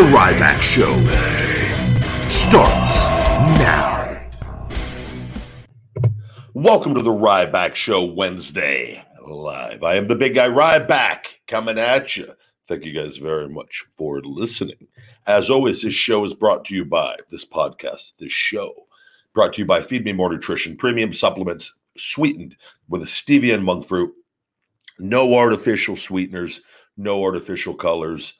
The Ryback Show starts now. Welcome to the Ryback Show Wednesday live. I am the big guy Ryback coming at you. Thank you guys very much for listening. As always, this show is brought to you by this podcast, this show brought to you by Feed Me More Nutrition, premium supplements sweetened with a stevia and monk fruit. No artificial sweeteners, no artificial colors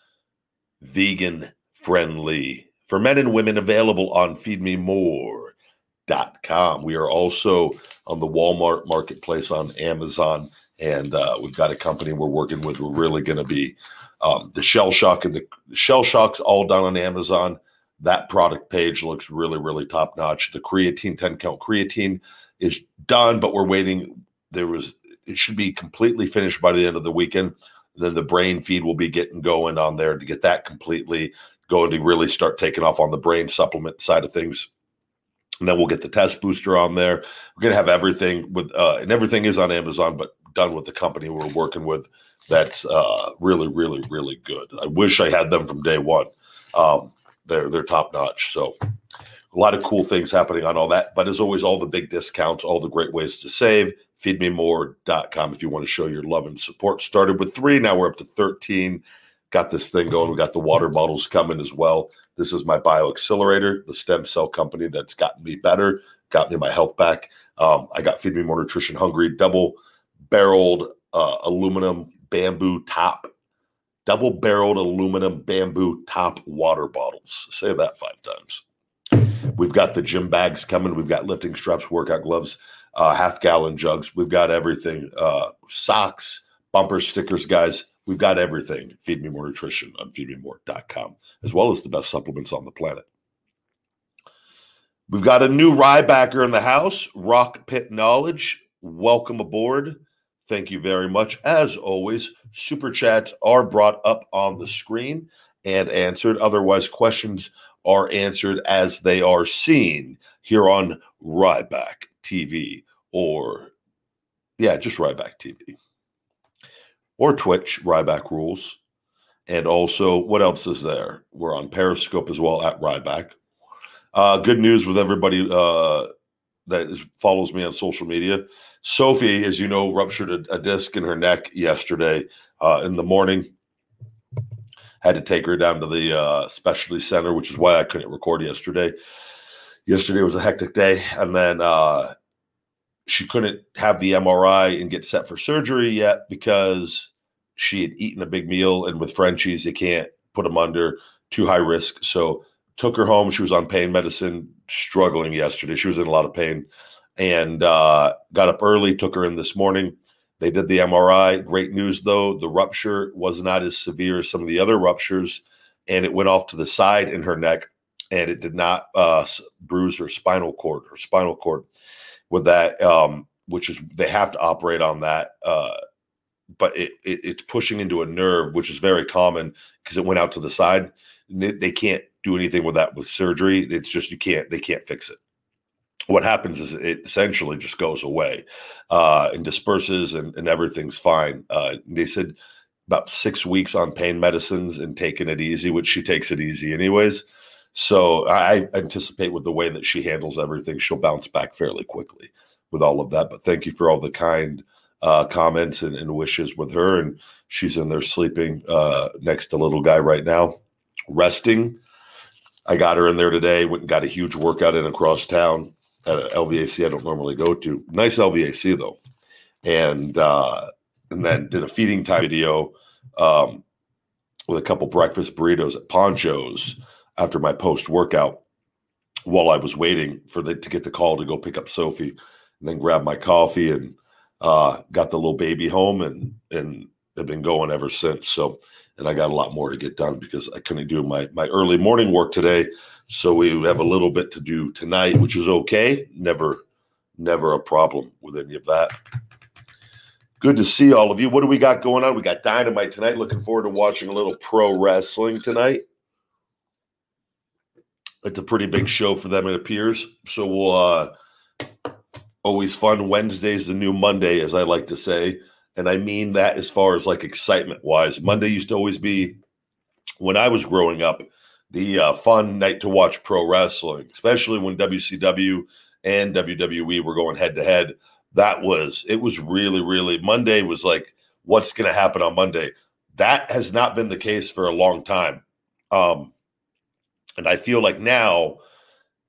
vegan friendly for men and women available on feedmemore.com. We are also on the Walmart marketplace on Amazon, and uh, we've got a company we're working with. We're really going to be um, the Shell Shock and the, the Shell Shock's all done on Amazon. That product page looks really, really top notch. The creatine 10 count creatine is done, but we're waiting. There was it should be completely finished by the end of the weekend then the brain feed will be getting going on there to get that completely going to really start taking off on the brain supplement side of things. And then we'll get the test booster on there. We're gonna have everything with uh, and everything is on Amazon, but done with the company we're working with. That's uh, really, really, really good. I wish I had them from day one. Um, they're they're top notch. So a lot of cool things happening on all that. But as always, all the big discounts, all the great ways to save feedmemore.com if you want to show your love and support. Started with three, now we're up to 13. Got this thing going. We got the water bottles coming as well. This is my bio accelerator, the stem cell company that's gotten me better, got me my health back. Um, I got Feed Me More Nutrition Hungry, double barreled uh, aluminum bamboo top, double barreled aluminum bamboo top water bottles. Say that five times. We've got the gym bags coming. We've got lifting straps, workout gloves uh, half gallon jugs. We've got everything uh, socks, bumper stickers, guys. We've got everything. Feed Me More Nutrition on feedmemore.com, as well as the best supplements on the planet. We've got a new Rybacker in the house, Rock Pit Knowledge. Welcome aboard. Thank you very much. As always, super chats are brought up on the screen and answered. Otherwise, questions are answered as they are seen here on Ryback TV or yeah, just Ryback TV or Twitch, Ryback Rules. And also, what else is there? We're on Periscope as well at Ryback. Uh, good news with everybody uh, that is, follows me on social media. Sophie, as you know, ruptured a, a disc in her neck yesterday uh, in the morning. Had to take her down to the uh, specialty center, which is why I couldn't record yesterday. Yesterday was a hectic day, and then uh, she couldn't have the MRI and get set for surgery yet because she had eaten a big meal, and with Frenchies, they can't put them under too high risk. So took her home. She was on pain medicine, struggling yesterday. She was in a lot of pain, and uh, got up early. Took her in this morning. They did the MRI. Great news though, the rupture was not as severe as some of the other ruptures, and it went off to the side in her neck, and it did not uh, bruise her spinal cord. Her spinal cord with that, um, which is they have to operate on that. Uh, but it, it, it's pushing into a nerve, which is very common because it went out to the side. They, they, can't do anything with that with surgery. It's just you can't they can't fix it. What happens is it essentially just goes away uh, and disperses, and, and everything's fine. Uh, they said about six weeks on pain medicines and taking it easy, which she takes it easy anyways. So I anticipate with the way that she handles everything, she'll bounce back fairly quickly with all of that. But thank you for all the kind uh, comments and, and wishes with her. And she's in there sleeping uh, next to little guy right now, resting. I got her in there today. Went and got a huge workout in across town at a LVAC I don't normally go to. Nice LVAC though, and uh, and then did a feeding time video um, with a couple breakfast burritos at Ponchos after my post workout while I was waiting for the to get the call to go pick up Sophie, and then grab my coffee and uh, got the little baby home and and have been going ever since. So and I got a lot more to get done because I couldn't do my my early morning work today. So we have a little bit to do tonight, which is okay. Never, never a problem with any of that. Good to see all of you. What do we got going on? We got dynamite tonight. Looking forward to watching a little pro wrestling tonight. It's a pretty big show for them, it appears. So we'll uh always fun. Wednesday's the new Monday, as I like to say. And I mean that as far as like excitement wise. Monday used to always be when I was growing up, the uh, fun night to watch pro wrestling, especially when WCW and WWE were going head to head. That was it was really really Monday was like what's going to happen on Monday. That has not been the case for a long time. Um and I feel like now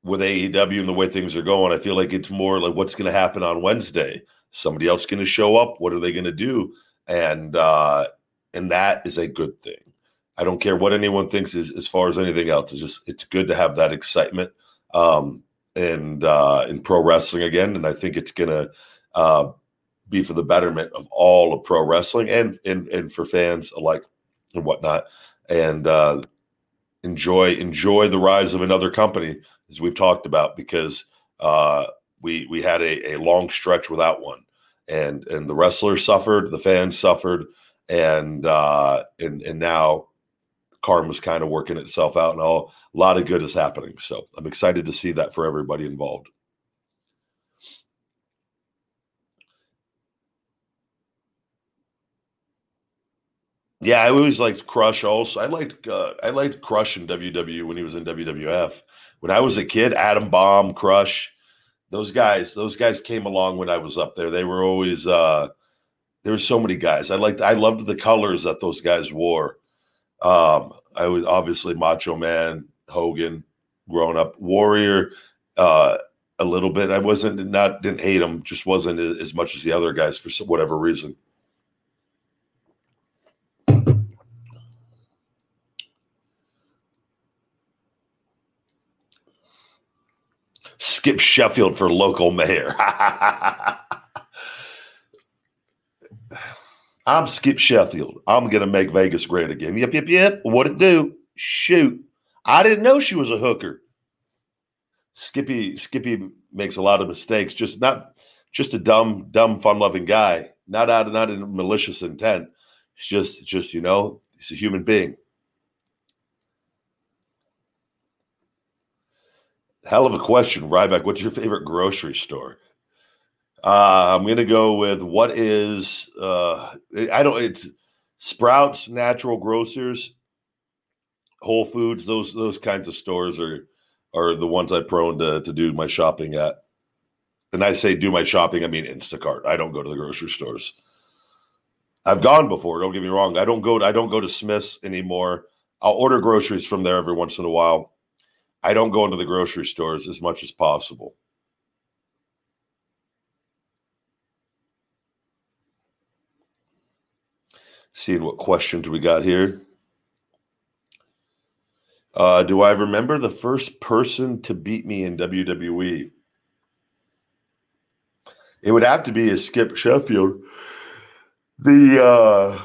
with AEW and the way things are going, I feel like it's more like what's going to happen on Wednesday. Somebody else going to show up. What are they going to do? And uh, and that is a good thing. I don't care what anyone thinks as, as far as anything else. It's just it's good to have that excitement um, and uh, in pro wrestling again. And I think it's to uh, be for the betterment of all of pro wrestling and and and for fans alike and whatnot. And uh, enjoy enjoy the rise of another company as we've talked about because uh, we we had a, a long stretch without one, and and the wrestlers suffered, the fans suffered, and uh, and and now karma's kind of working itself out, and all a lot of good is happening. So I'm excited to see that for everybody involved. Yeah, I always liked Crush. Also, I liked uh, I liked Crush in WWE when he was in WWF. When I was a kid, Adam Bomb, Crush, those guys, those guys came along when I was up there. They were always uh, there were so many guys. I liked I loved the colors that those guys wore. Um, I was obviously Macho Man, Hogan, growing up, Warrior, uh, a little bit. I wasn't not didn't hate him, just wasn't as much as the other guys for whatever reason. Skip Sheffield for local mayor. I'm Skip Sheffield. I'm going to make Vegas great again. Yep, yep, yep. What it do? Shoot. I didn't know she was a hooker. Skippy Skippy makes a lot of mistakes. Just not just a dumb, dumb, fun-loving guy. Not out not in malicious intent. It's just, just you know, he's a human being. Hell of a question, Ryback. What's your favorite grocery store? Uh, I'm gonna go with what is uh, I don't it's Sprouts, Natural Grocers, Whole Foods. Those those kinds of stores are are the ones I prone to to do my shopping at. And I say do my shopping, I mean Instacart. I don't go to the grocery stores. I've gone before. Don't get me wrong. I don't go. I don't go to Smith's anymore. I'll order groceries from there every once in a while. I don't go into the grocery stores as much as possible. Seeing what questions we got here. Uh, do I remember the first person to beat me in WWE? It would have to be a Skip Sheffield. The uh,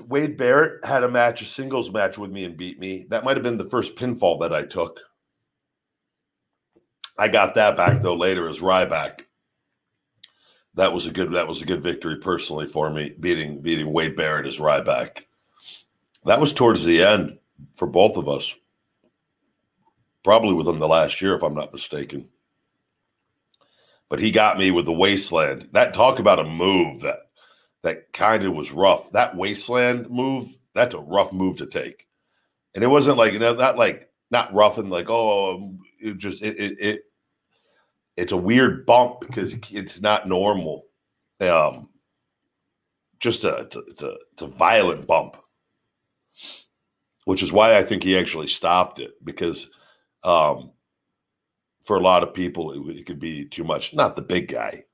Wade Barrett had a match, a singles match with me and beat me. That might have been the first pinfall that I took. I got that back though later as Ryback. That was a good that was a good victory personally for me, beating beating Wade Barrett as Ryback. That was towards the end for both of us. Probably within the last year, if I'm not mistaken. But he got me with the wasteland. That talk about a move that that kind of was rough. That wasteland move, that's a rough move to take. And it wasn't like, you know, not like, not rough and like, oh, it just, it, it, it it's a weird bump because it's not normal. Um, just a, it's a, it's a, it's a violent bump, which is why I think he actually stopped it because, um, for a lot of people, it, it could be too much. Not the big guy.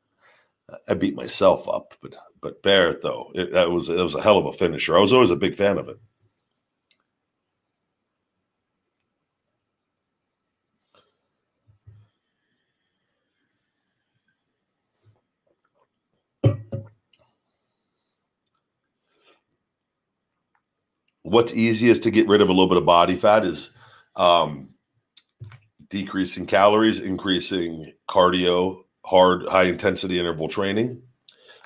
I beat myself up, but but Barrett though, it, that was it was a hell of a finisher. I was always a big fan of it. What's easiest to get rid of a little bit of body fat is um, decreasing calories, increasing cardio, hard high intensity interval training.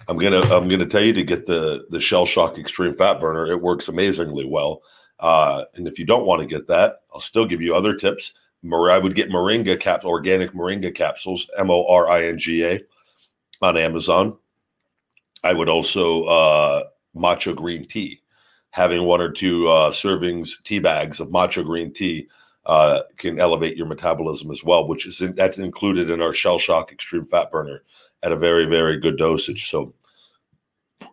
I'm gonna I'm gonna tell you to get the the Shell Shock Extreme Fat Burner. It works amazingly well. Uh, and if you don't want to get that, I'll still give you other tips. I would get Moringa cap organic Moringa capsules, M O R I N G A, on Amazon. I would also uh, matcha green tea. Having one or two uh, servings, tea bags of matcha green tea uh, can elevate your metabolism as well, which is in, that's included in our Shell Shock Extreme Fat Burner at a very very good dosage. So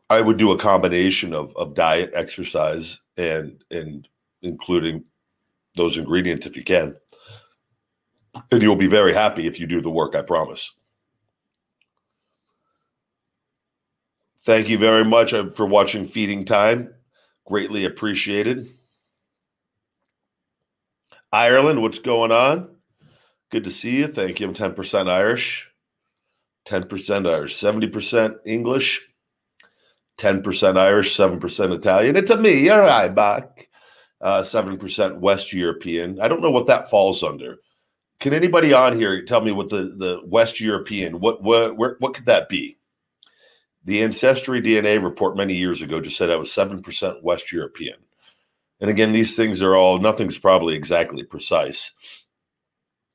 I would do a combination of of diet, exercise, and and including those ingredients if you can, and you'll be very happy if you do the work. I promise. Thank you very much uh, for watching Feeding Time. Greatly appreciated. Ireland, what's going on? Good to see you. Thank you. I'm 10% Irish, 10% Irish, 70% English, 10% Irish, 7% Italian. It's a me. You're right, back. Uh, 7% West European. I don't know what that falls under. Can anybody on here tell me what the, the West European, what, what, where, what could that be? The Ancestry DNA report many years ago just said I was 7% West European. And again, these things are all nothing's probably exactly precise.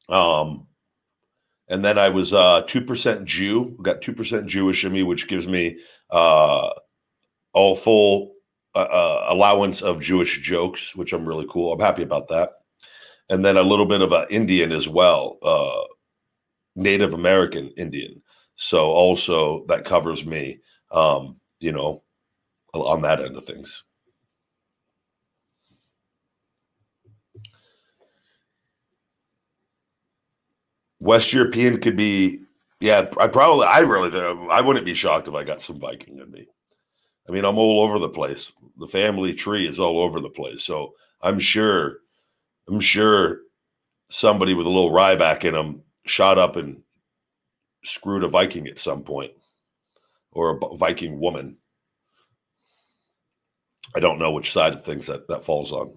Um, and then I was uh two percent Jew, got two percent Jewish in me, which gives me uh all full uh, uh, allowance of Jewish jokes, which I'm really cool. I'm happy about that. And then a little bit of an Indian as well, uh, Native American Indian. So also that covers me, um, you know, on that end of things. West European could be, yeah. I probably, I really, I wouldn't be shocked if I got some Viking in me. I mean, I'm all over the place. The family tree is all over the place. So I'm sure, I'm sure somebody with a little Ryback in them shot up and screwed a Viking at some point or a Viking woman. I don't know which side of things that, that falls on.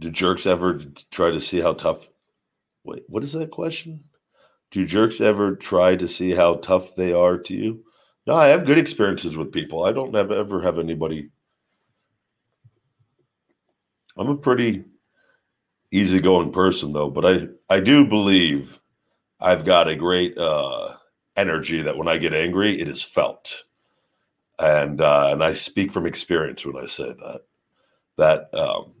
Do jerks ever try to see how tough? Wait, what is that question? Do jerks ever try to see how tough they are to you? No, I have good experiences with people. I don't have, ever have anybody. I'm a pretty easygoing person, though, but I I do believe I've got a great uh, energy that when I get angry, it is felt, and uh, and I speak from experience when I say that. That um,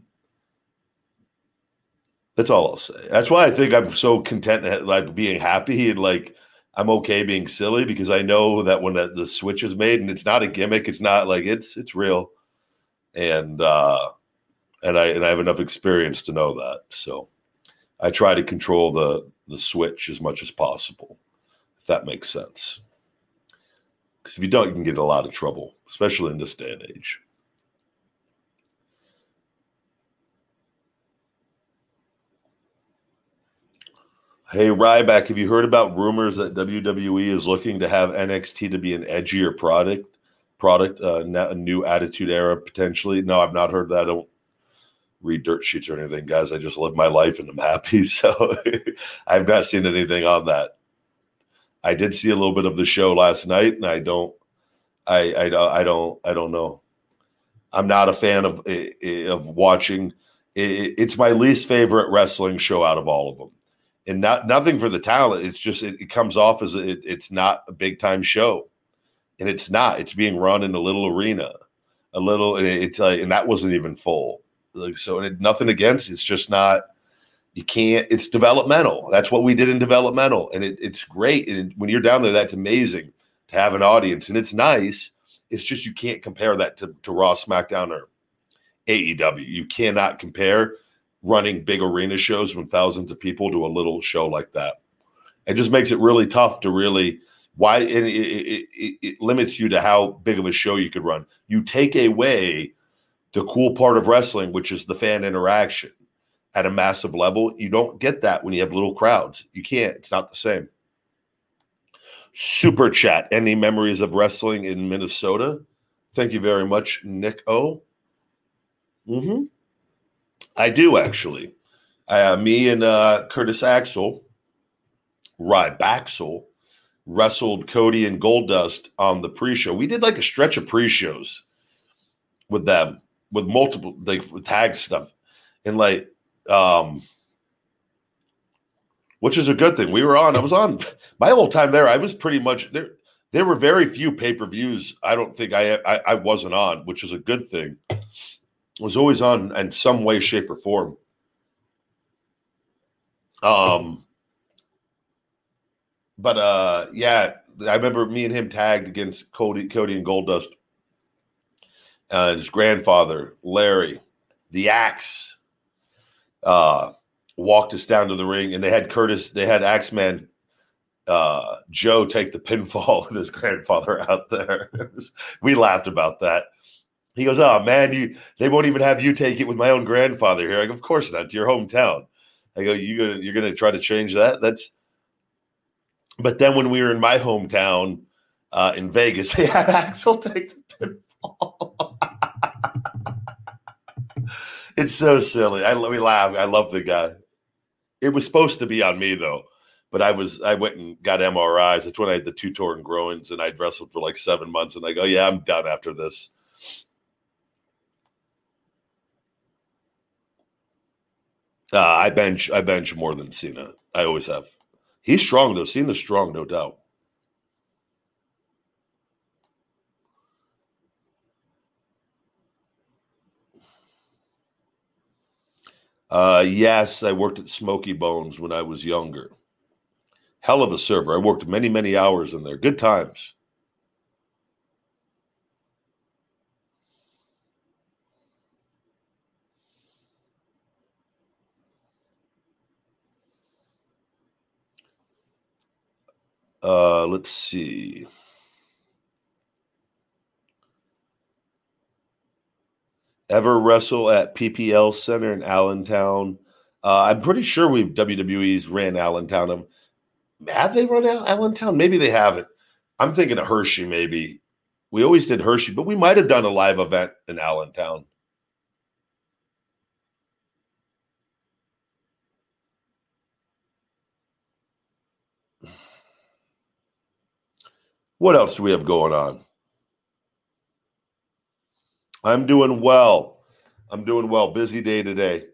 that's all I'll say. That's why I think I'm so content, like being happy and like I'm okay being silly because I know that when the, the switch is made and it's not a gimmick, it's not like it's it's real, and uh, and I and I have enough experience to know that. So I try to control the the switch as much as possible, if that makes sense. Because if you don't, you can get in a lot of trouble, especially in this day and age. Hey Ryback, have you heard about rumors that WWE is looking to have NXT to be an edgier product? Product, uh, a new Attitude Era potentially. No, I've not heard that. I don't read dirt sheets or anything, guys. I just live my life and I'm happy. So I've not seen anything on that. I did see a little bit of the show last night, and I don't, I, I, I don't, I don't know. I'm not a fan of eh, eh, of watching it's my least favorite wrestling show out of all of them. And not nothing for the talent. It's just it, it comes off as it, it's not a big time show, and it's not. It's being run in a little arena, a little. It's and that wasn't even full. Like so, and it, nothing against. It's just not. You can't. It's developmental. That's what we did in developmental, and it, it's great. And when you're down there, that's amazing to have an audience, and it's nice. It's just you can't compare that to, to Raw, SmackDown, or AEW. You cannot compare running big arena shows with thousands of people to a little show like that. It just makes it really tough to really why it, it, it, it limits you to how big of a show you could run. You take away the cool part of wrestling, which is the fan interaction at a massive level. You don't get that when you have little crowds. You can't. It's not the same. Super chat. Any memories of wrestling in Minnesota? Thank you very much, Nick O. Mm-hmm. I do actually. Uh, me and uh, Curtis Axel, Rybaxel, wrestled Cody and Goldust on the pre-show. We did like a stretch of pre-shows with them, with multiple like tag stuff, and like um which is a good thing. We were on. I was on my whole time there. I was pretty much there. There were very few pay per views. I don't think I, I I wasn't on, which is a good thing. I was always on in some way, shape, or form. Um, but uh, yeah, I remember me and him tagged against Cody, Cody and Goldust. Uh, his grandfather, Larry, the Axe. Uh, walked us down to the ring, and they had Curtis, they had Axeman uh, Joe take the pinfall with his grandfather out there. we laughed about that. He goes, "Oh man, you they won't even have you take it with my own grandfather here." I go, "Of course not. To your hometown." I go, "You gonna you're gonna try to change that?" That's. But then when we were in my hometown uh, in Vegas, they had Axel take the pinfall. It's so silly. I we laugh. I love the guy. It was supposed to be on me though, but I was I went and got MRIs. That's when I had the two torn groins, and I'd wrestled for like seven months. And I go, yeah, I'm done after this. Uh, I bench I bench more than Cena. I always have. He's strong though. Cena's strong, no doubt. Uh, yes, I worked at Smokey Bones when I was younger. Hell of a server. I worked many, many hours in there. Good times. Uh, let's see. Ever wrestle at PPL Center in Allentown? Uh, I'm pretty sure we've WWE's ran Allentown. Have they run Allentown? Maybe they haven't. I'm thinking of Hershey, maybe. We always did Hershey, but we might have done a live event in Allentown. What else do we have going on? I'm doing well. I'm doing well. Busy day today.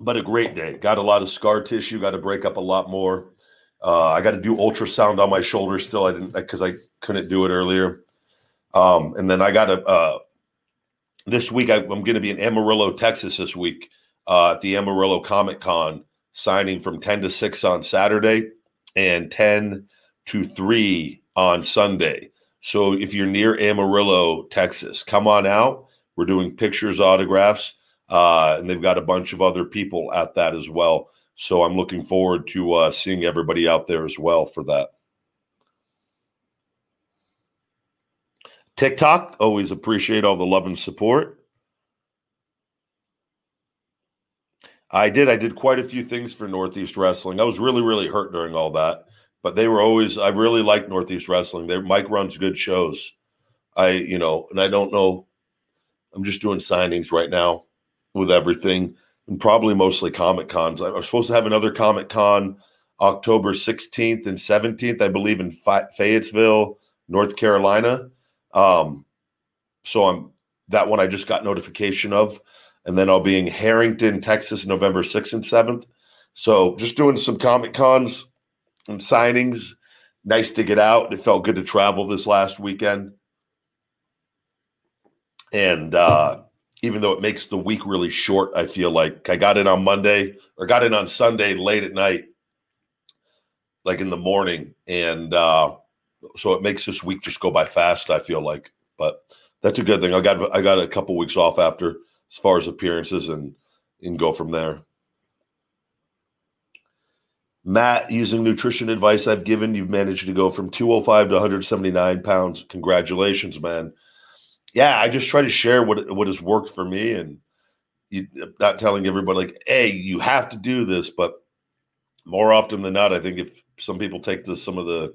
But a great day. Got a lot of scar tissue, got to break up a lot more. Uh, I got to do ultrasound on my shoulder still. I didn't because I couldn't do it earlier. Um, and then I got to uh, this week. I, am going to be in Amarillo, Texas this week uh, at the Amarillo Comic Con, signing from 10 to 6 on Saturday and 10 to 3 on Sunday. So if you're near Amarillo, Texas, come on out. We're doing pictures, autographs, uh, and they've got a bunch of other people at that as well. So I'm looking forward to uh, seeing everybody out there as well for that. TikTok, always appreciate all the love and support. I did. I did quite a few things for Northeast Wrestling. I was really, really hurt during all that but they were always I really like Northeast Wrestling. They Mike runs good shows. I you know, and I don't know. I'm just doing signings right now with everything, and probably mostly Comic Cons. I'm supposed to have another Comic Con October 16th and 17th, I believe, in Fayetteville, North Carolina. Um, so I'm that one I just got notification of. And then I'll be in Harrington, Texas, November 6th and 7th. So just doing some Comic Cons and signings. Nice to get out. It felt good to travel this last weekend. And uh, even though it makes the week really short, I feel like I got in on Monday or got in on Sunday late at night, like in the morning. And uh, so it makes this week just go by fast, I feel like. But that's a good thing. I got I got a couple weeks off after as far as appearances and and go from there. Matt, using nutrition advice I've given, you've managed to go from 205 to 179 pounds. Congratulations, man. Yeah, I just try to share what what has worked for me and you, not telling everybody like, hey, you have to do this, but more often than not, I think if some people take this, some of the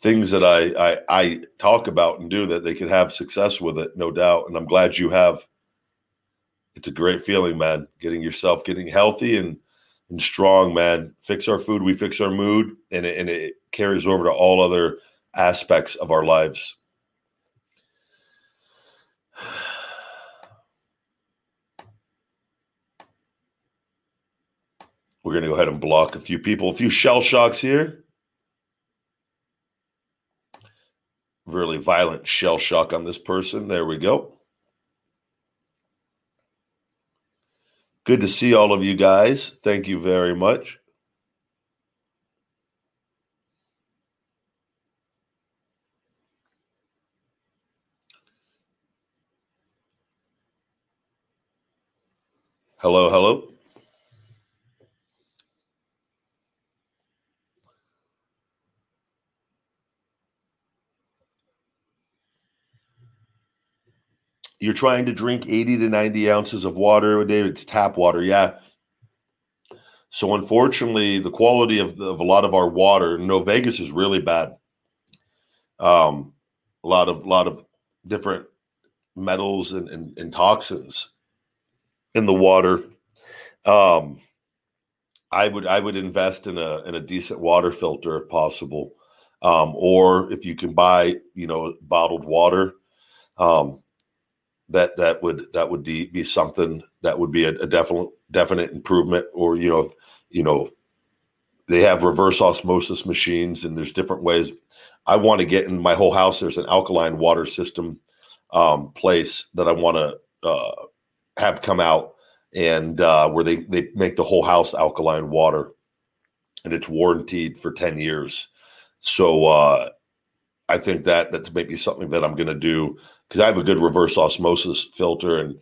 things that I, I I talk about and do that they could have success with it, no doubt. And I'm glad you have. It's a great feeling, man. Getting yourself getting healthy and and strong, man. Fix our food, we fix our mood, and it, and it carries over to all other aspects of our lives. We're going to go ahead and block a few people, a few shell shocks here. Really violent shell shock on this person. There we go. Good to see all of you guys. Thank you very much. Hello, hello. You're trying to drink 80 to 90 ounces of water a day. It's tap water. Yeah. So unfortunately, the quality of, of a lot of our water, no Vegas is really bad. Um, a lot of lot of different metals and, and, and toxins in the water. Um, I would I would invest in a in a decent water filter if possible, um, or if you can buy you know bottled water. Um, that that would that would be, be something that would be a, a definite definite improvement or you know you know they have reverse osmosis machines and there's different ways. I want to get in my whole house there's an alkaline water system um, place that i want to uh, have come out and uh, where they they make the whole house alkaline water and it's warranted for 10 years. So uh, i think that that's maybe something that i'm going to do because I have a good reverse osmosis filter and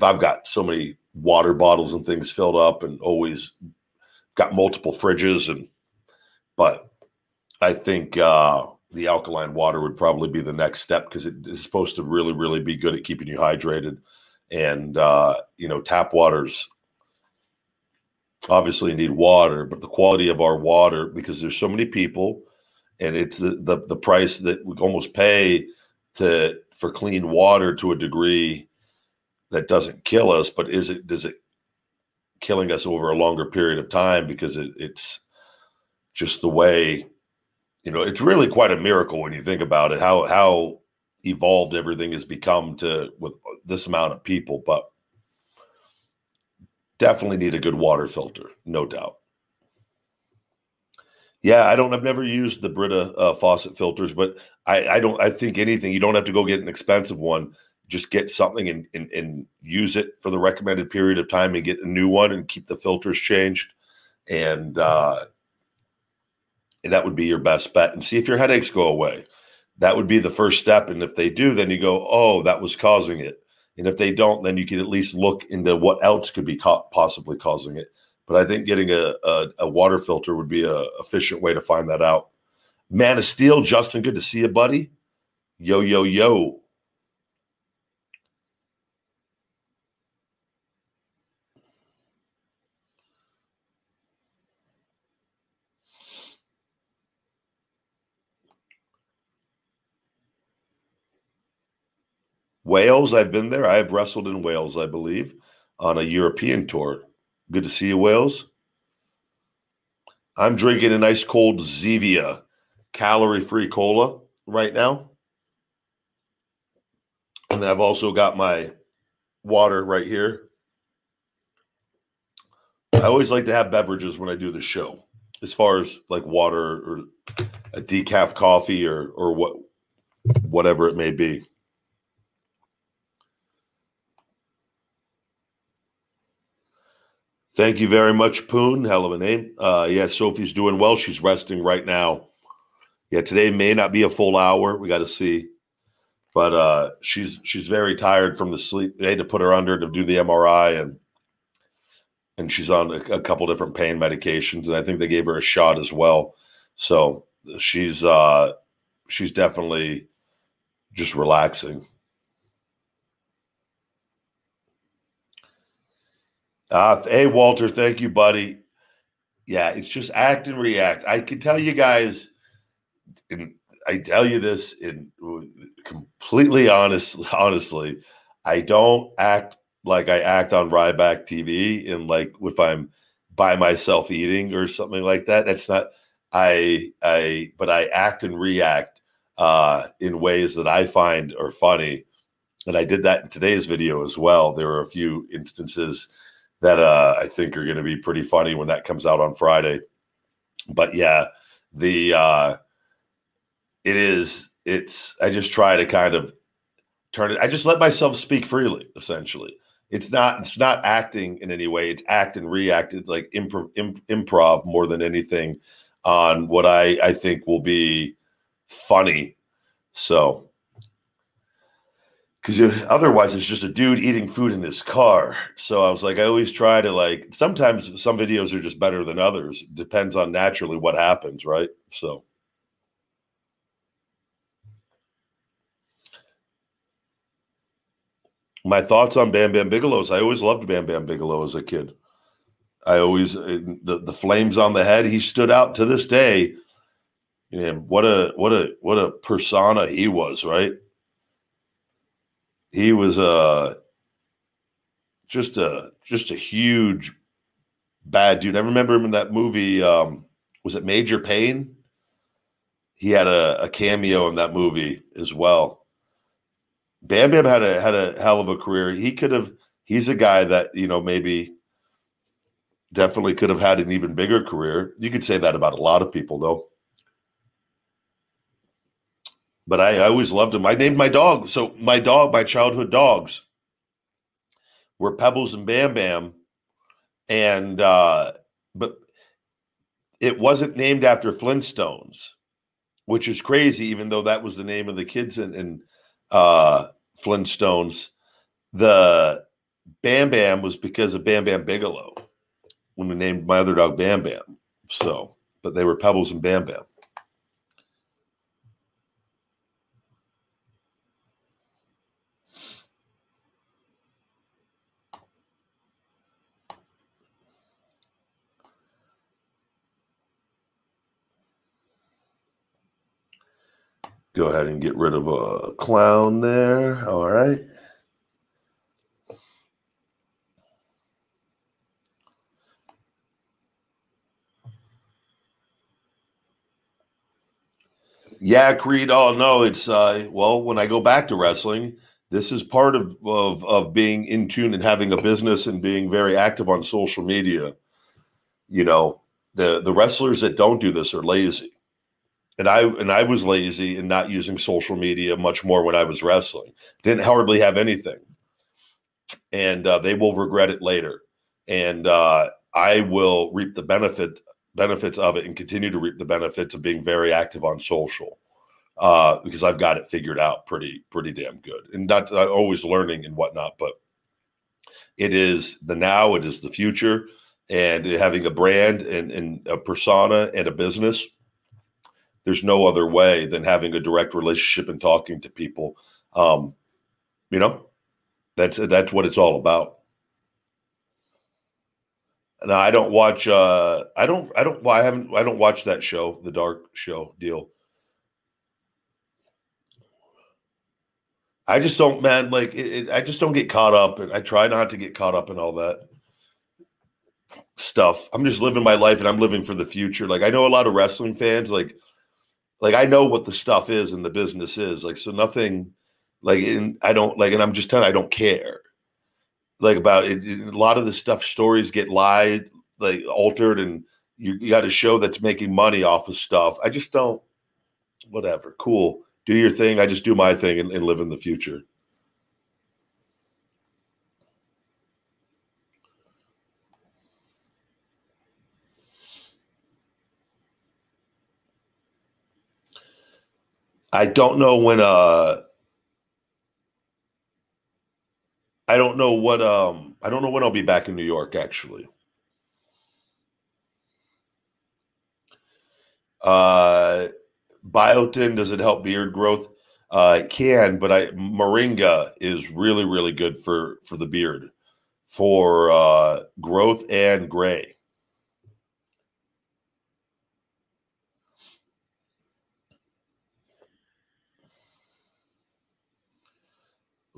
I've got so many water bottles and things filled up and always got multiple fridges and but I think uh, the alkaline water would probably be the next step because it is supposed to really really be good at keeping you hydrated. And uh, you know tap waters obviously need water but the quality of our water because there's so many people and it's the the, the price that we almost pay to for clean water to a degree that doesn't kill us, but is it does it killing us over a longer period of time because it, it's just the way you know it's really quite a miracle when you think about it how how evolved everything has become to with this amount of people but definitely need a good water filter no doubt yeah, I don't. I've never used the Brita uh, faucet filters, but I, I don't. I think anything. You don't have to go get an expensive one. Just get something and, and and use it for the recommended period of time, and get a new one, and keep the filters changed, and uh, and that would be your best bet. And see if your headaches go away. That would be the first step. And if they do, then you go, oh, that was causing it. And if they don't, then you can at least look into what else could be co- possibly causing it but I think getting a, a, a water filter would be a efficient way to find that out. Man of Steel, Justin, good to see you, buddy. Yo, yo, yo. Wales, I've been there. I have wrestled in Wales, I believe, on a European tour. Good to see you, Wales. I'm drinking a nice cold Zevia calorie free cola right now. And I've also got my water right here. I always like to have beverages when I do the show, as far as like water or a decaf coffee or or what whatever it may be. Thank you very much, Poon. Hell of a name. Uh, yeah, Sophie's doing well. She's resting right now. Yeah, today may not be a full hour. We got to see, but uh, she's she's very tired from the sleep. They had to put her under to do the MRI, and and she's on a, a couple different pain medications, and I think they gave her a shot as well. So she's uh, she's definitely just relaxing. Uh, hey, Walter, thank you, buddy. Yeah, it's just act and react. I can tell you guys, and I tell you this in completely honest, honestly, I don't act like I act on Ryback TV and like if I'm by myself eating or something like that. That's not I I but I act and react uh in ways that I find are funny. And I did that in today's video as well. There were a few instances that uh, I think are going to be pretty funny when that comes out on Friday. But yeah, the uh, it is it's I just try to kind of turn it. I just let myself speak freely. Essentially, it's not it's not acting in any way. It's act and react. It's like improv, imp, improv more than anything on what I I think will be funny. So because otherwise it's just a dude eating food in his car. So I was like, I always try to like. Sometimes some videos are just better than others. Depends on naturally what happens, right? So. My thoughts on Bam Bam Bigelow's. I always loved Bam Bam Bigelow as a kid. I always uh, the the flames on the head. He stood out to this day. And what a what a what a persona he was, right? He was uh just a just a huge bad dude. I remember him in that movie. Um, was it Major Payne? He had a, a cameo in that movie as well. Bam Bam had a had a hell of a career. He could have. He's a guy that you know maybe definitely could have had an even bigger career. You could say that about a lot of people, though but I, I always loved him. I named my dog. So my dog, my childhood dogs, were Pebbles and Bam Bam, and uh, but it wasn't named after Flintstones, which is crazy. Even though that was the name of the kids in, in uh, Flintstones, the Bam Bam was because of Bam Bam Bigelow when we named my other dog Bam Bam. So, but they were Pebbles and Bam Bam. Go ahead and get rid of a clown there. All right. Yeah, Creed. Oh no, it's uh well, when I go back to wrestling, this is part of, of of being in tune and having a business and being very active on social media. You know, the the wrestlers that don't do this are lazy and I and I was lazy and not using social media much more when I was wrestling. Didn't hardly have anything, and uh, they will regret it later. And uh, I will reap the benefit benefits of it and continue to reap the benefits of being very active on social uh, because I've got it figured out pretty pretty damn good. And not I'm always learning and whatnot, but it is the now, it is the future, and having a brand and, and a persona and a business there's no other way than having a direct relationship and talking to people. Um, you know, that's that's what it's all about. Now I don't watch. Uh, I don't. I don't. Well, I haven't. I don't watch that show, the Dark Show deal. I just don't, man. Like, it, it, I just don't get caught up, and I try not to get caught up in all that stuff. I'm just living my life, and I'm living for the future. Like, I know a lot of wrestling fans, like like I know what the stuff is and the business is. Like so nothing Like, and I don't like, and I'm just telling, I don't care. Like about it, it- a lot of the stuff, stories get lied, like altered, and you, you got a show that's making money off of stuff. I just don't. Whatever, cool. Do your thing. I just do my thing and, and live in the future. I don't know when uh I don't know what um I don't know when I'll be back in New York actually. Uh biotin does it help beard growth? Uh it can, but I moringa is really really good for for the beard for uh growth and gray.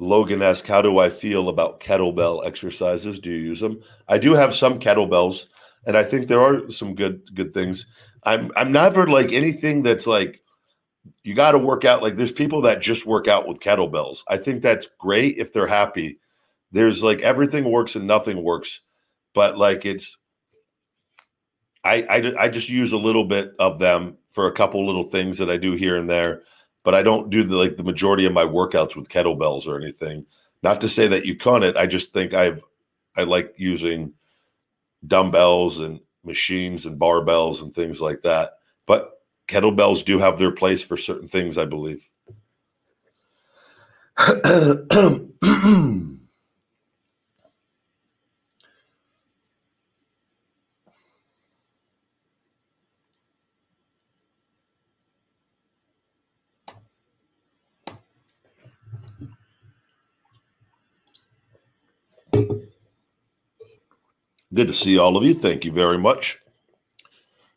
Logan asked, How do I feel about kettlebell exercises? Do you use them? I do have some kettlebells, and I think there are some good good things. I'm I'm never like anything that's like you got to work out. Like there's people that just work out with kettlebells. I think that's great if they're happy. There's like everything works and nothing works, but like it's I, I I just use a little bit of them for a couple little things that I do here and there but I don't do the like the majority of my workouts with kettlebells or anything. Not to say that you couldn't. I just think I've I like using dumbbells and machines and barbells and things like that. But kettlebells do have their place for certain things, I believe. Good to see all of you. Thank you very much.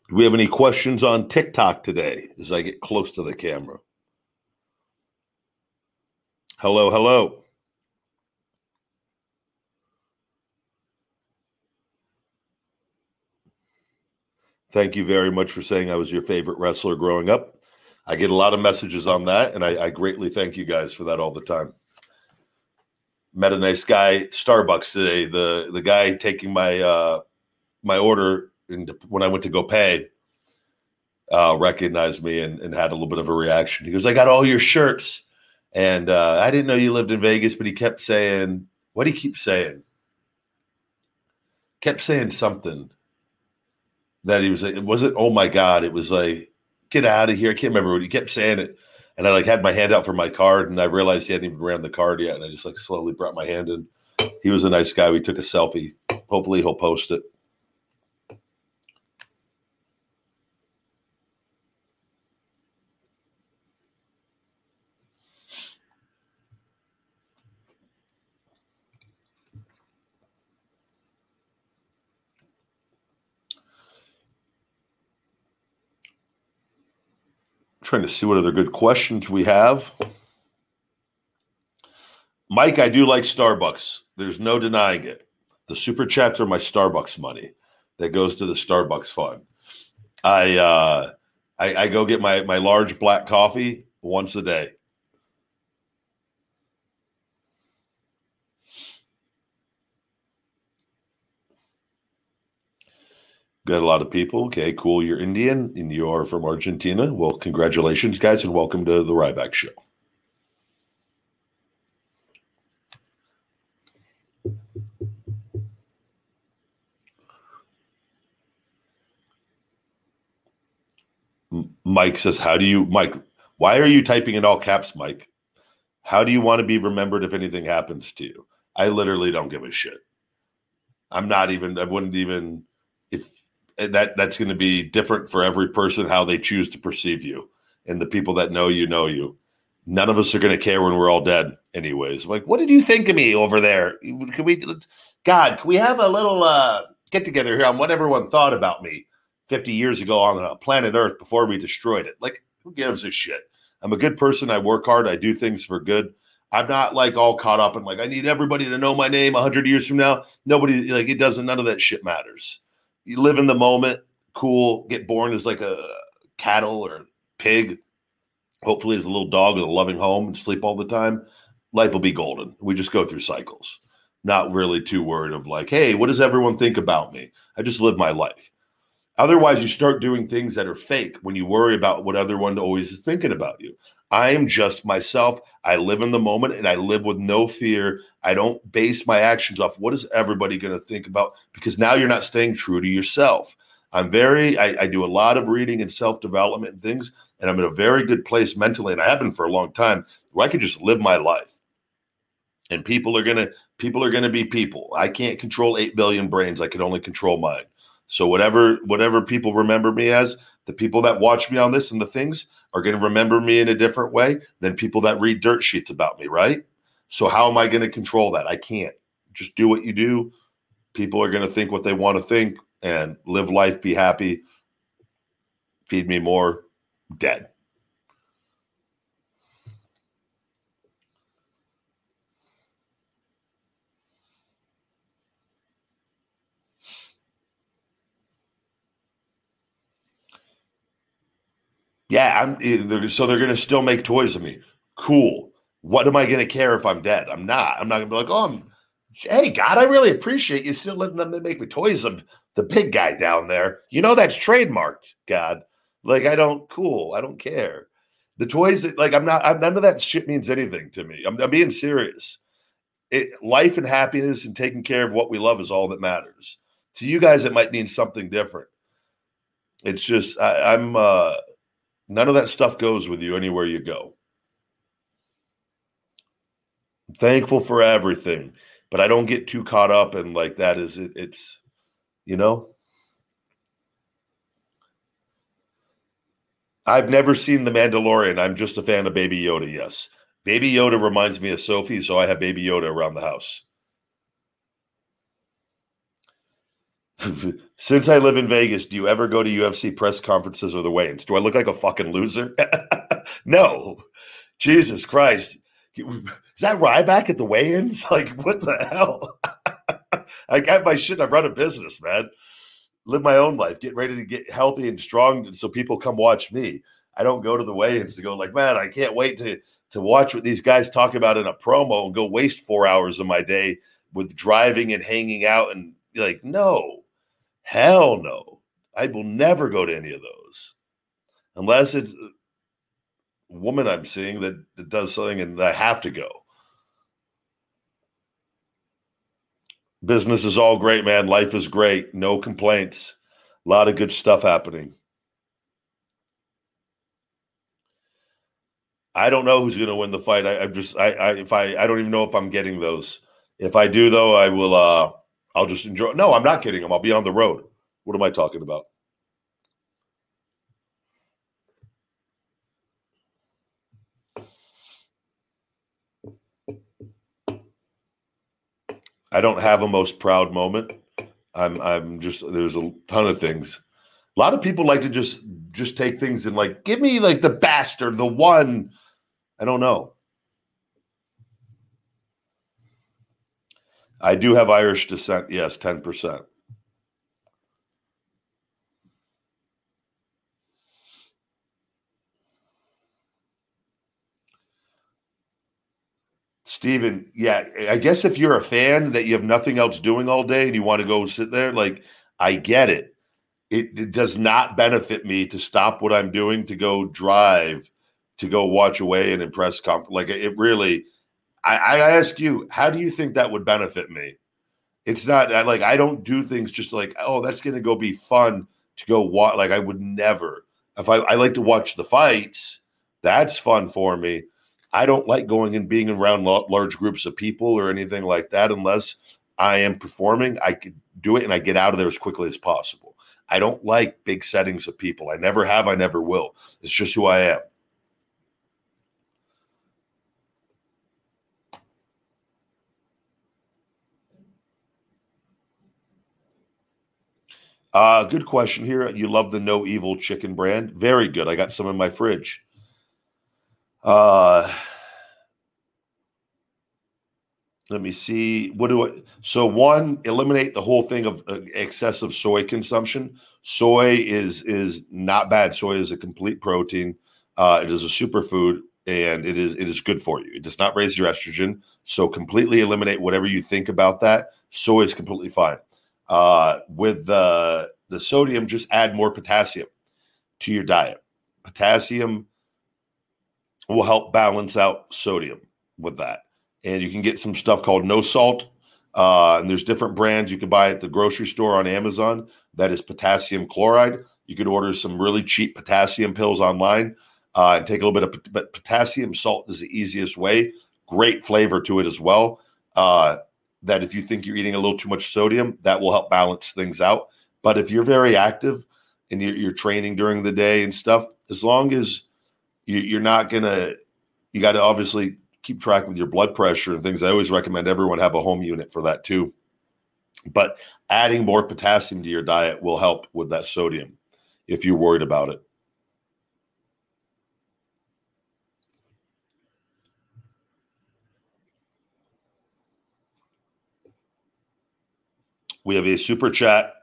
Do we have any questions on TikTok today as I get close to the camera? Hello, hello. Thank you very much for saying I was your favorite wrestler growing up. I get a lot of messages on that, and I, I greatly thank you guys for that all the time. Met a nice guy Starbucks today. The the guy taking my uh, my order and when I went to go pay, uh, recognized me and, and had a little bit of a reaction. He goes, "I got all your shirts," and uh, I didn't know you lived in Vegas, but he kept saying, "What do you keep saying?" Kept saying something that he was like, it wasn't, oh my God, it was like, get out of here. I can't remember what he kept saying it. And I like had my hand out for my card and I realized he hadn't even ran the card yet. And I just like slowly brought my hand in. He was a nice guy. We took a selfie. Hopefully he'll post it. Trying to see what other good questions we have. Mike, I do like Starbucks. There's no denying it. The super chats are my Starbucks money that goes to the Starbucks fund. I uh, I, I go get my my large black coffee once a day. Got a lot of people. Okay, cool. You're Indian and you are from Argentina. Well, congratulations, guys, and welcome to the Ryback Show. Mike says, How do you, Mike, why are you typing in all caps, Mike? How do you want to be remembered if anything happens to you? I literally don't give a shit. I'm not even, I wouldn't even, if that that's going to be different for every person how they choose to perceive you. And the people that know you know you. None of us are going to care when we're all dead anyways. Like what did you think of me over there? Can we god can we have a little uh get together here on what everyone thought about me 50 years ago on uh, planet earth before we destroyed it? Like who gives a shit? I'm a good person. I work hard. I do things for good. I'm not like all caught up in like i need everybody to know my name 100 years from now. Nobody like it doesn't none of that shit matters you live in the moment, cool, get born as like a cattle or pig hopefully as a little dog with a loving home and sleep all the time, life will be golden. We just go through cycles. Not really too worried of like, hey, what does everyone think about me? I just live my life. Otherwise, you start doing things that are fake when you worry about what everyone always is thinking about you. I am just myself. I live in the moment and I live with no fear. I don't base my actions off what is everybody going to think about because now you're not staying true to yourself. I'm very, I, I do a lot of reading and self development and things, and I'm in a very good place mentally, and I have been for a long time where I can just live my life. And people are gonna, people are gonna be people. I can't control eight billion brains. I can only control mine. So whatever, whatever people remember me as, the people that watch me on this and the things are going to remember me in a different way than people that read dirt sheets about me, right? So how am I going to control that? I can't. Just do what you do. People are going to think what they want to think and live life, be happy, feed me more, dead. Yeah, I'm eh, so they're to still make toys of me. Cool. What am I to care if I'm dead? I'm not. I'm not to be like, oh, I'm, hey, God, I really appreciate you still letting them make me toys of the big guy down there. You know that's trademarked, God. Like I don't cool. I don't care. The toys, like I'm not. I'm, none of that shit means anything to me. I'm, I'm being serious. It, life and happiness and taking care of what we love is all that matters. To you guys, it might mean something different. It's just I, I'm. uh None of that stuff goes with you anywhere you go. I'm thankful for everything, but I don't get too caught up in like that. Is it? It's you know. I've never seen The Mandalorian. I'm just a fan of Baby Yoda. Yes, Baby Yoda reminds me of Sophie, so I have Baby Yoda around the house. Since I live in Vegas, do you ever go to UFC press conferences or the weigh-ins? Do I look like a fucking loser? no. Jesus Christ. Is that Ryback at the weigh-ins? Like, what the hell? I got my shit. I've run a business, man. Live my own life. Get ready to get healthy and strong so people come watch me. I don't go to the weigh-ins to go like, man, I can't wait to to watch what these guys talk about in a promo and go waste four hours of my day with driving and hanging out and like, no Hell no. I will never go to any of those unless it's a woman I'm seeing that, that does something and I have to go. Business is all great, man. Life is great. No complaints. A lot of good stuff happening. I don't know who's going to win the fight. I, am just, I, I, if I, I don't even know if I'm getting those. If I do, though, I will. uh I'll just enjoy. No, I'm not kidding him. I'll be on the road. What am I talking about? I don't have a most proud moment. I'm I'm just there's a ton of things. A lot of people like to just just take things and like give me like the bastard, the one. I don't know. I do have Irish descent. Yes, 10%. Steven, yeah, I guess if you're a fan that you have nothing else doing all day and you want to go sit there, like I get it. It, it does not benefit me to stop what I'm doing to go drive to go watch away and impress conference. Like it really, I, I ask you, how do you think that would benefit me? It's not I, like I don't do things just like, oh, that's going to go be fun to go watch. Like I would never. If I, I like to watch the fights, that's fun for me. I don't like going and being around large groups of people or anything like that unless I am performing. I could do it and I get out of there as quickly as possible. I don't like big settings of people. I never have. I never will. It's just who I am. Uh, good question here. You love the No Evil chicken brand. Very good. I got some in my fridge. Uh, let me see. What do I? So one, eliminate the whole thing of uh, excessive soy consumption. Soy is is not bad. Soy is a complete protein. Uh, it is a superfood, and it is it is good for you. It does not raise your estrogen, so completely eliminate whatever you think about that. Soy is completely fine. Uh, with the the sodium, just add more potassium to your diet. Potassium will help balance out sodium with that, and you can get some stuff called no salt. Uh, and there's different brands you can buy at the grocery store on Amazon. That is potassium chloride. You could order some really cheap potassium pills online uh, and take a little bit of but potassium salt is the easiest way. Great flavor to it as well. Uh, that if you think you're eating a little too much sodium, that will help balance things out. But if you're very active and you're, you're training during the day and stuff, as long as you, you're not gonna, you got to obviously keep track with your blood pressure and things. I always recommend everyone have a home unit for that too. But adding more potassium to your diet will help with that sodium if you're worried about it. We have a super chat.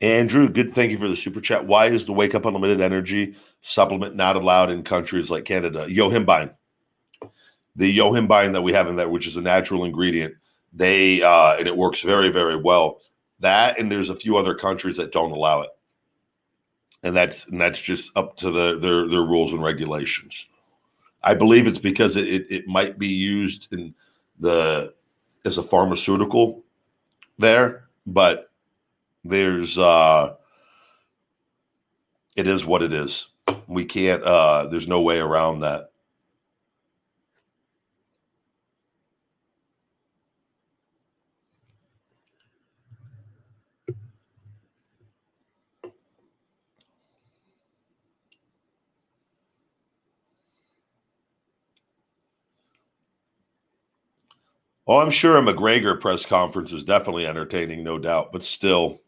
Andrew, good. Thank you for the super chat. Why is the Wake Up Unlimited Energy supplement not allowed in countries like Canada? Yohimbine, the yohimbine that we have in there, which is a natural ingredient, they uh, and it works very, very well. That and there's a few other countries that don't allow it, and that's and that's just up to the, their their rules and regulations. I believe it's because it, it, it might be used in the as a pharmaceutical there, but there's uh it is what it is. We can't uh there's no way around that. Oh, I'm sure a McGregor press conference is definitely entertaining, no doubt, but still,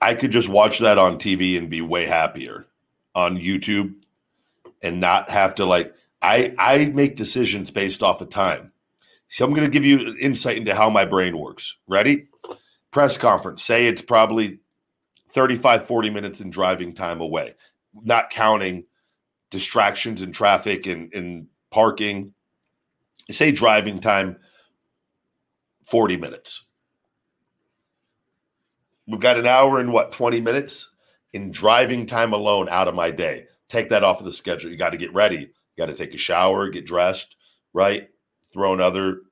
I could just watch that on TV and be way happier on YouTube and not have to like I I make decisions based off of time. So I'm going to give you an insight into how my brain works. Ready? Press conference. Say it's probably 35 40 minutes in driving time away, not counting distractions and traffic and, and parking say driving time 40 minutes. We've got an hour and what 20 minutes in driving time alone out of my day. Take that off of the schedule. You got to get ready. You got to take a shower, get dressed, right? Throw another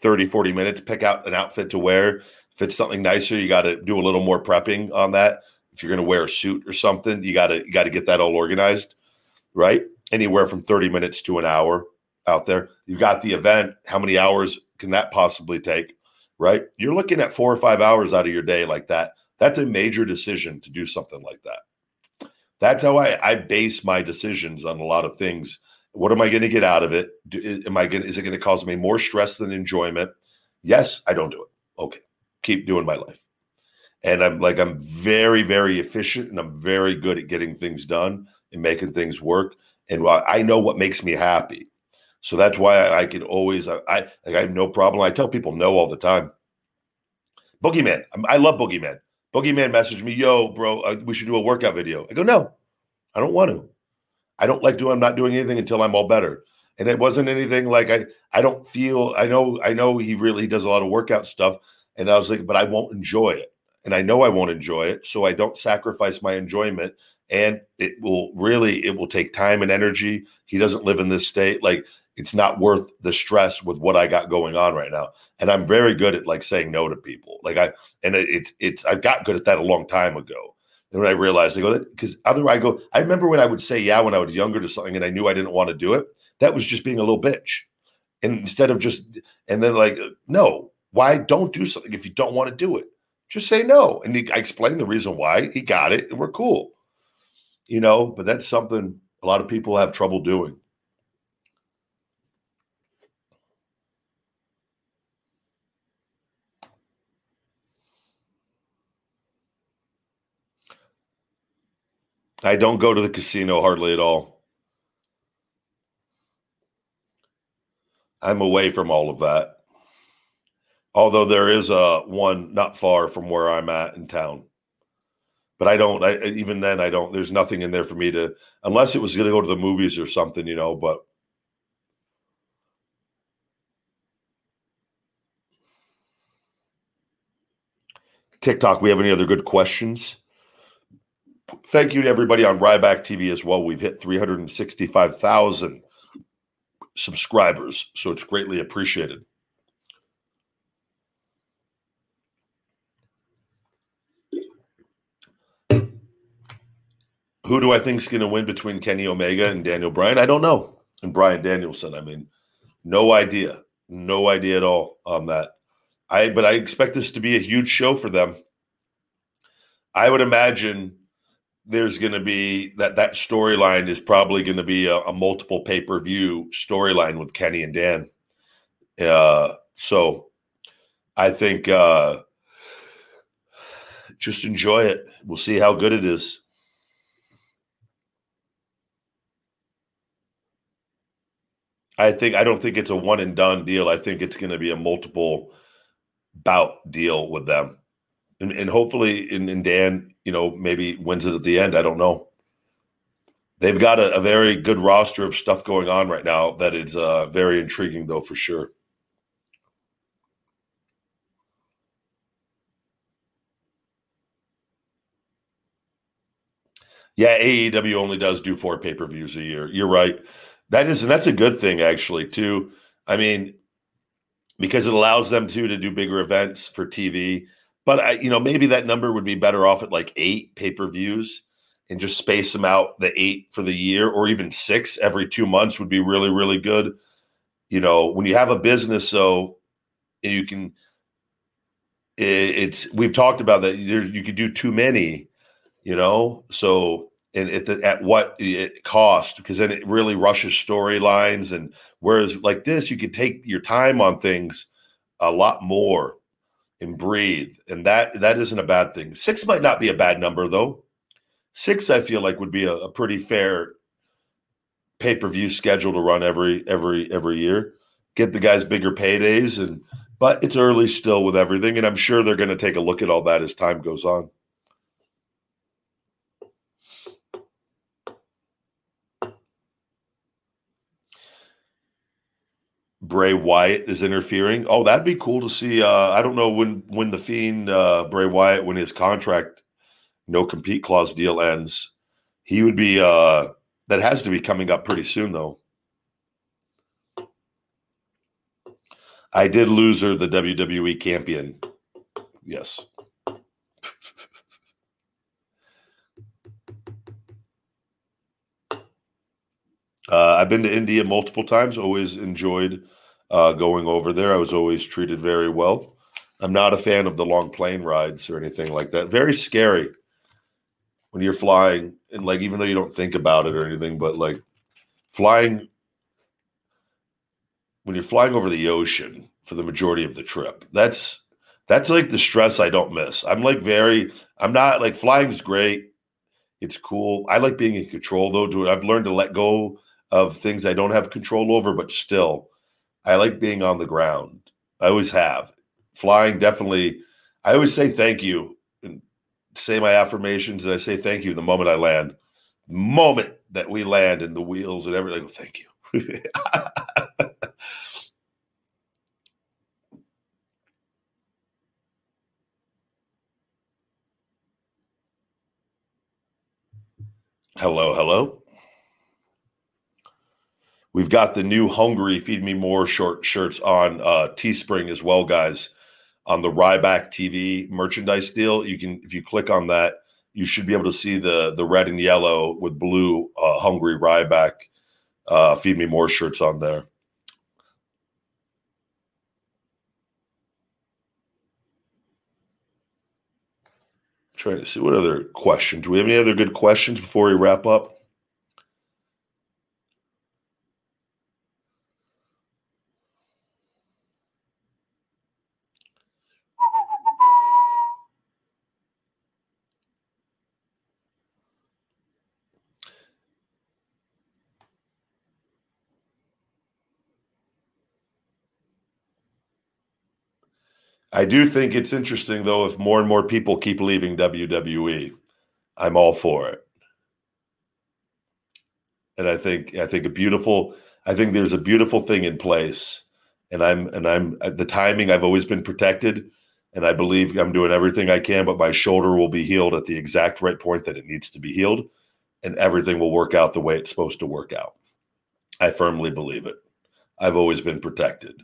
30, 40 minutes, pick out an outfit to wear. If it's something nicer, you got to do a little more prepping on that. If you're going to wear a suit or something, you got to you got to get that all organized, right? Anywhere from 30 minutes to an hour out there. You've got the event. How many hours can that possibly take? Right? You're looking at four or five hours out of your day like that. That's a major decision to do something like that. That's how I, I base my decisions on a lot of things. What am I going to get out of it? Do, am I going? Is it going to cause me more stress than enjoyment? Yes, I don't do it. Okay, keep doing my life. And I'm like I'm very very efficient and I'm very good at getting things done and making things work. And I know what makes me happy. So that's why I, I could always I, I I have no problem. I tell people no all the time. Boogeyman, I love Boogeyman. Boogeyman messaged me, "Yo, bro, uh, we should do a workout video." I go, "No, I don't want to. I don't like doing. I'm not doing anything until I'm all better." And it wasn't anything like I. I don't feel. I know. I know he really does a lot of workout stuff, and I was like, but I won't enjoy it, and I know I won't enjoy it, so I don't sacrifice my enjoyment. And it will really, it will take time and energy. He doesn't live in this state. Like it's not worth the stress with what I got going on right now. And I'm very good at like saying no to people. Like I and it, it's it's I got good at that a long time ago. And when I realized I go because otherwise I go, I remember when I would say yeah when I was younger to something and I knew I didn't want to do it. That was just being a little bitch. And instead of just and then like no, why don't do something if you don't want to do it? Just say no. And he, I explained the reason why. He got it, and we're cool. You know, but that's something a lot of people have trouble doing. I don't go to the casino hardly at all. I'm away from all of that. Although there is a one not far from where I'm at in town. But I don't. I, even then, I don't. There's nothing in there for me to, unless it was going to go to the movies or something, you know. But TikTok, we have any other good questions? Thank you to everybody on Ryback TV as well. We've hit 365,000 subscribers, so it's greatly appreciated. Who do I think is going to win between Kenny Omega and Daniel Bryan? I don't know. And Bryan Danielson. I mean, no idea. No idea at all on that. I but I expect this to be a huge show for them. I would imagine there's going to be that that storyline is probably going to be a, a multiple pay per view storyline with Kenny and Dan. Uh, so I think uh, just enjoy it. We'll see how good it is. I think I don't think it's a one and done deal. I think it's going to be a multiple bout deal with them, and, and hopefully, in, in Dan, you know, maybe wins it at the end. I don't know. They've got a, a very good roster of stuff going on right now that is uh, very intriguing, though, for sure. Yeah, AEW only does do four pay per views a year. You're right. That is, and that's a good thing actually too. I mean, because it allows them to to do bigger events for TV. But I, you know, maybe that number would be better off at like eight pay per views and just space them out the eight for the year, or even six every two months would be really, really good. You know, when you have a business, so you can, it, it's we've talked about that. You could do too many, you know. So and at, the, at what it cost because then it really rushes storylines and whereas like this you could take your time on things a lot more and breathe. And that that isn't a bad thing. Six might not be a bad number though. Six i feel like would be a, a pretty fair pay-per-view schedule to run every every every year. Get the guys bigger paydays and but it's early still with everything and i'm sure they're going to take a look at all that as time goes on Bray Wyatt is interfering. Oh, that'd be cool to see. Uh, I don't know when when the Fiend uh, Bray Wyatt when his contract no compete clause deal ends. He would be. Uh, that has to be coming up pretty soon, though. I did lose her the WWE champion. Yes. Uh, I've been to India multiple times. Always enjoyed uh, going over there. I was always treated very well. I'm not a fan of the long plane rides or anything like that. Very scary when you're flying, and like even though you don't think about it or anything, but like flying when you're flying over the ocean for the majority of the trip. That's that's like the stress I don't miss. I'm like very. I'm not like flying's great. It's cool. I like being in control though. I've learned to let go of things I don't have control over, but still, I like being on the ground. I always have. Flying definitely, I always say thank you and say my affirmations, and I say thank you the moment I land. The moment that we land and the wheels and everything, thank you. hello, hello. We've got the new Hungry Feed Me More short shirts on uh, Teespring as well, guys. On the Ryback TV merchandise deal, you can if you click on that, you should be able to see the the red and yellow with blue uh, Hungry Ryback uh, Feed Me More shirts on there. Trying to see what other questions. Do we have any other good questions before we wrap up? I do think it's interesting though if more and more people keep leaving WWE. I'm all for it. And I think I think a beautiful I think there's a beautiful thing in place and I'm and I'm at the timing I've always been protected and I believe I'm doing everything I can but my shoulder will be healed at the exact right point that it needs to be healed and everything will work out the way it's supposed to work out. I firmly believe it. I've always been protected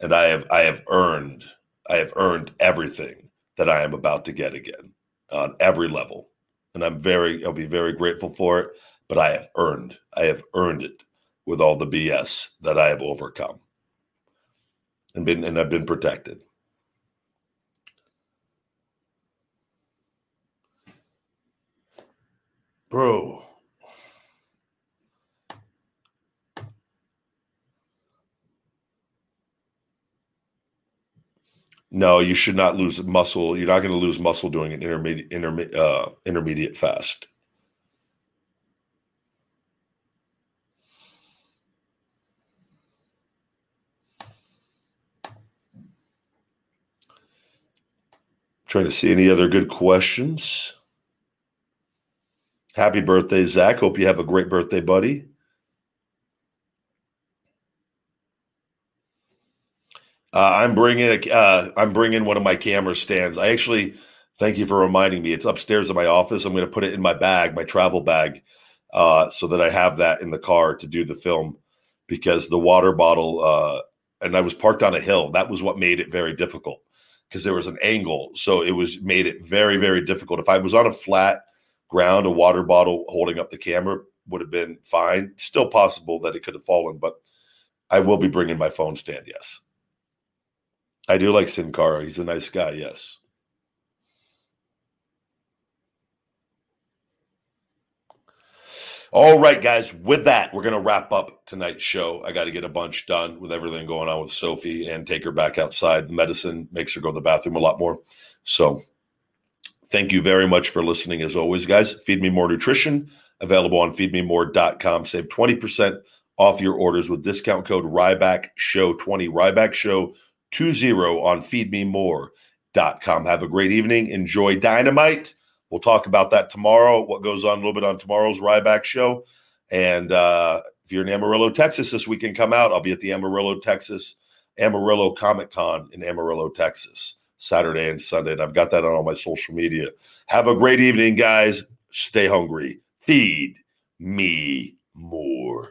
and I have I have earned I have earned everything that I am about to get again on every level. And I'm very I'll be very grateful for it, but I have earned I have earned it with all the BS that I have overcome and been and I've been protected. Bro. No, you should not lose muscle. You're not going to lose muscle doing an intermediate intermediate uh, intermediate fast. Trying to see any other good questions. Happy birthday, Zach. Hope you have a great birthday, buddy. Uh, I'm bringing a, uh, I'm bringing one of my camera stands. I actually thank you for reminding me. It's upstairs in my office. I'm going to put it in my bag, my travel bag, uh, so that I have that in the car to do the film. Because the water bottle, uh, and I was parked on a hill. That was what made it very difficult because there was an angle, so it was made it very very difficult. If I was on a flat ground, a water bottle holding up the camera would have been fine. Still possible that it could have fallen, but I will be bringing my phone stand. Yes. I do like Sin Cara. He's a nice guy. Yes. All right, guys. With that, we're going to wrap up tonight's show. I got to get a bunch done with everything going on with Sophie and take her back outside. Medicine makes her go to the bathroom a lot more. So, thank you very much for listening. As always, guys, Feed Me More Nutrition available on feedmemore.com. Save 20% off your orders with discount code Ryback Show 20. Ryback Show 20 on feedmemore.com. Have a great evening. Enjoy Dynamite. We'll talk about that tomorrow, what goes on a little bit on tomorrow's Ryback show. And uh, if you're in Amarillo, Texas this weekend, come out. I'll be at the Amarillo, Texas, Amarillo Comic Con in Amarillo, Texas, Saturday and Sunday. And I've got that on all my social media. Have a great evening, guys. Stay hungry. Feed me more.